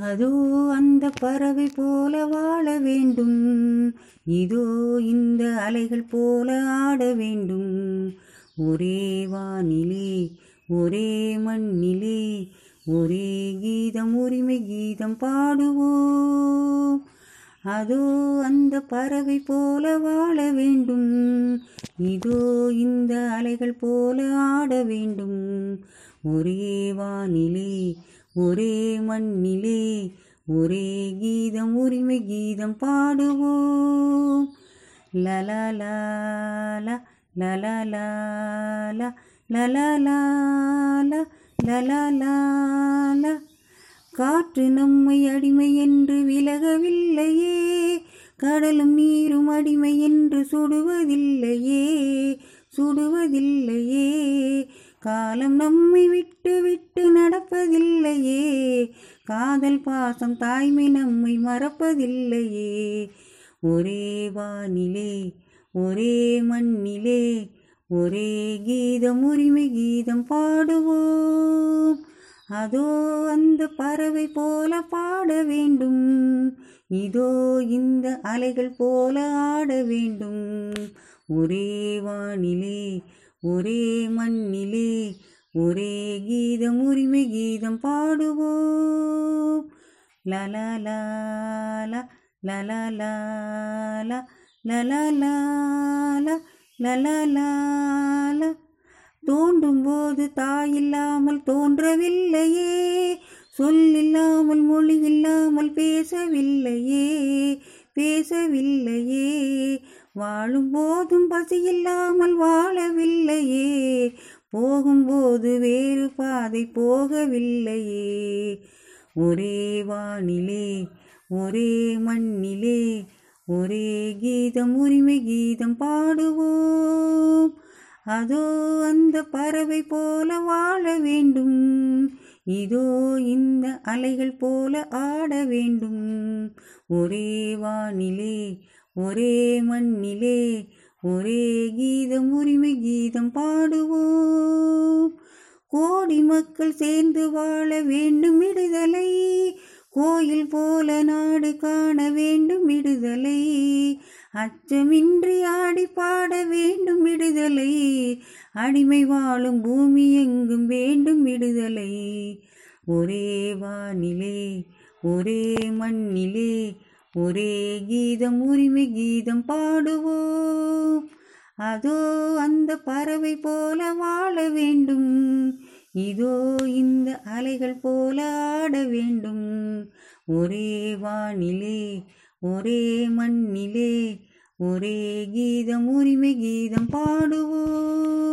அதோ அந்த பறவை போல வாழ வேண்டும். இதோ இந்த அலைகள் போல ஆட வேண்டும். ஒரே வானிலே ஒரே மண்ணிலே ஒரே கீதம் உரிமை கீதம் பாடுவோம். அதோ அந்த பறவை போல வாழ வேண்டும். இதோ இந்த அலைகள் போல ஆட வேண்டும். ஒரே வானிலே ஒரே மண்ணிலே ஒரே கீதம் உரிமை கீதம் பாடுவோம் லலலாலா லலலாலா லலலா லலலாலா காற்று நம்மை அடிமை என்று விலகவில்லையே கடலும் நீரும் அடிமை என்று சுடுவதில்லையே சுடுவதில்லையே காலம் நம்மை விட்டு விட்டு நடப்பதில்லையே. காதல் பாசம் தாய்மை நம்மை மறப்பதில்லையே. ஒரே வானிலே ஒரே மண்ணிலே ஒரே கீதம் உரிமை கீதம் பாடுவோம். அதோ அந்த பறவை போல பாட வேண்டும். இதோ இந்த அலைகள் போல ஆட வேண்டும். ஒரே வானிலே ஒரே மண்ணிலே ஒரே கீதம் உரிமை கீதம் பாடுவோம் லலலாலா லலலாலா லலலாலா லலலாலா தோண்டும் போது தாயில்லாமல் தோன்றவில்லையே சொல்லில்லாமல் மொழி இல்லாமல் பேசவில்லையே பேசவில்லையே வாழும் போதும் பசி இல்லாமல் போகும்போது வேறு பாதை போகவில்லையே. ஒரே வானிலே ஒரே மண்ணிலே ஒரே கீதம் உரிமை கீதம் பாடுவோம். அதோ அந்த பறவை போல வாழ வேண்டும். இதோ இந்த அலைகள் போல ஆட வேண்டும். ஒரே வானிலே ஒரே மண்ணிலே ஒரே கீதம் உரிமை கீதம் பாடுவோம். கோடி மக்கள் சேர்ந்து வாழ வேண்டும் விடுதலை. கோயில் போல நாடு காண வேண்டும் விடுதலை. அச்சமின்றி ஆடி பாட வேண்டும் விடுதலை. அடிமை வாழும் பூமி எங்கும் வேண்டும் விடுதலை. ஒரே வானிலே ஒரே மண்ணிலே ஒரே கீதம் உரிமை கீதம் பாடுவோம். அதோ அந்த பறவை போல வாழ வேண்டும். இதோ இந்த அலைகள் போல ஆட வேண்டும். ஒரே வானிலே ஒரே மண்ணிலே ஒரே கீதம் உரிமை கீதம் பாடுவோம்.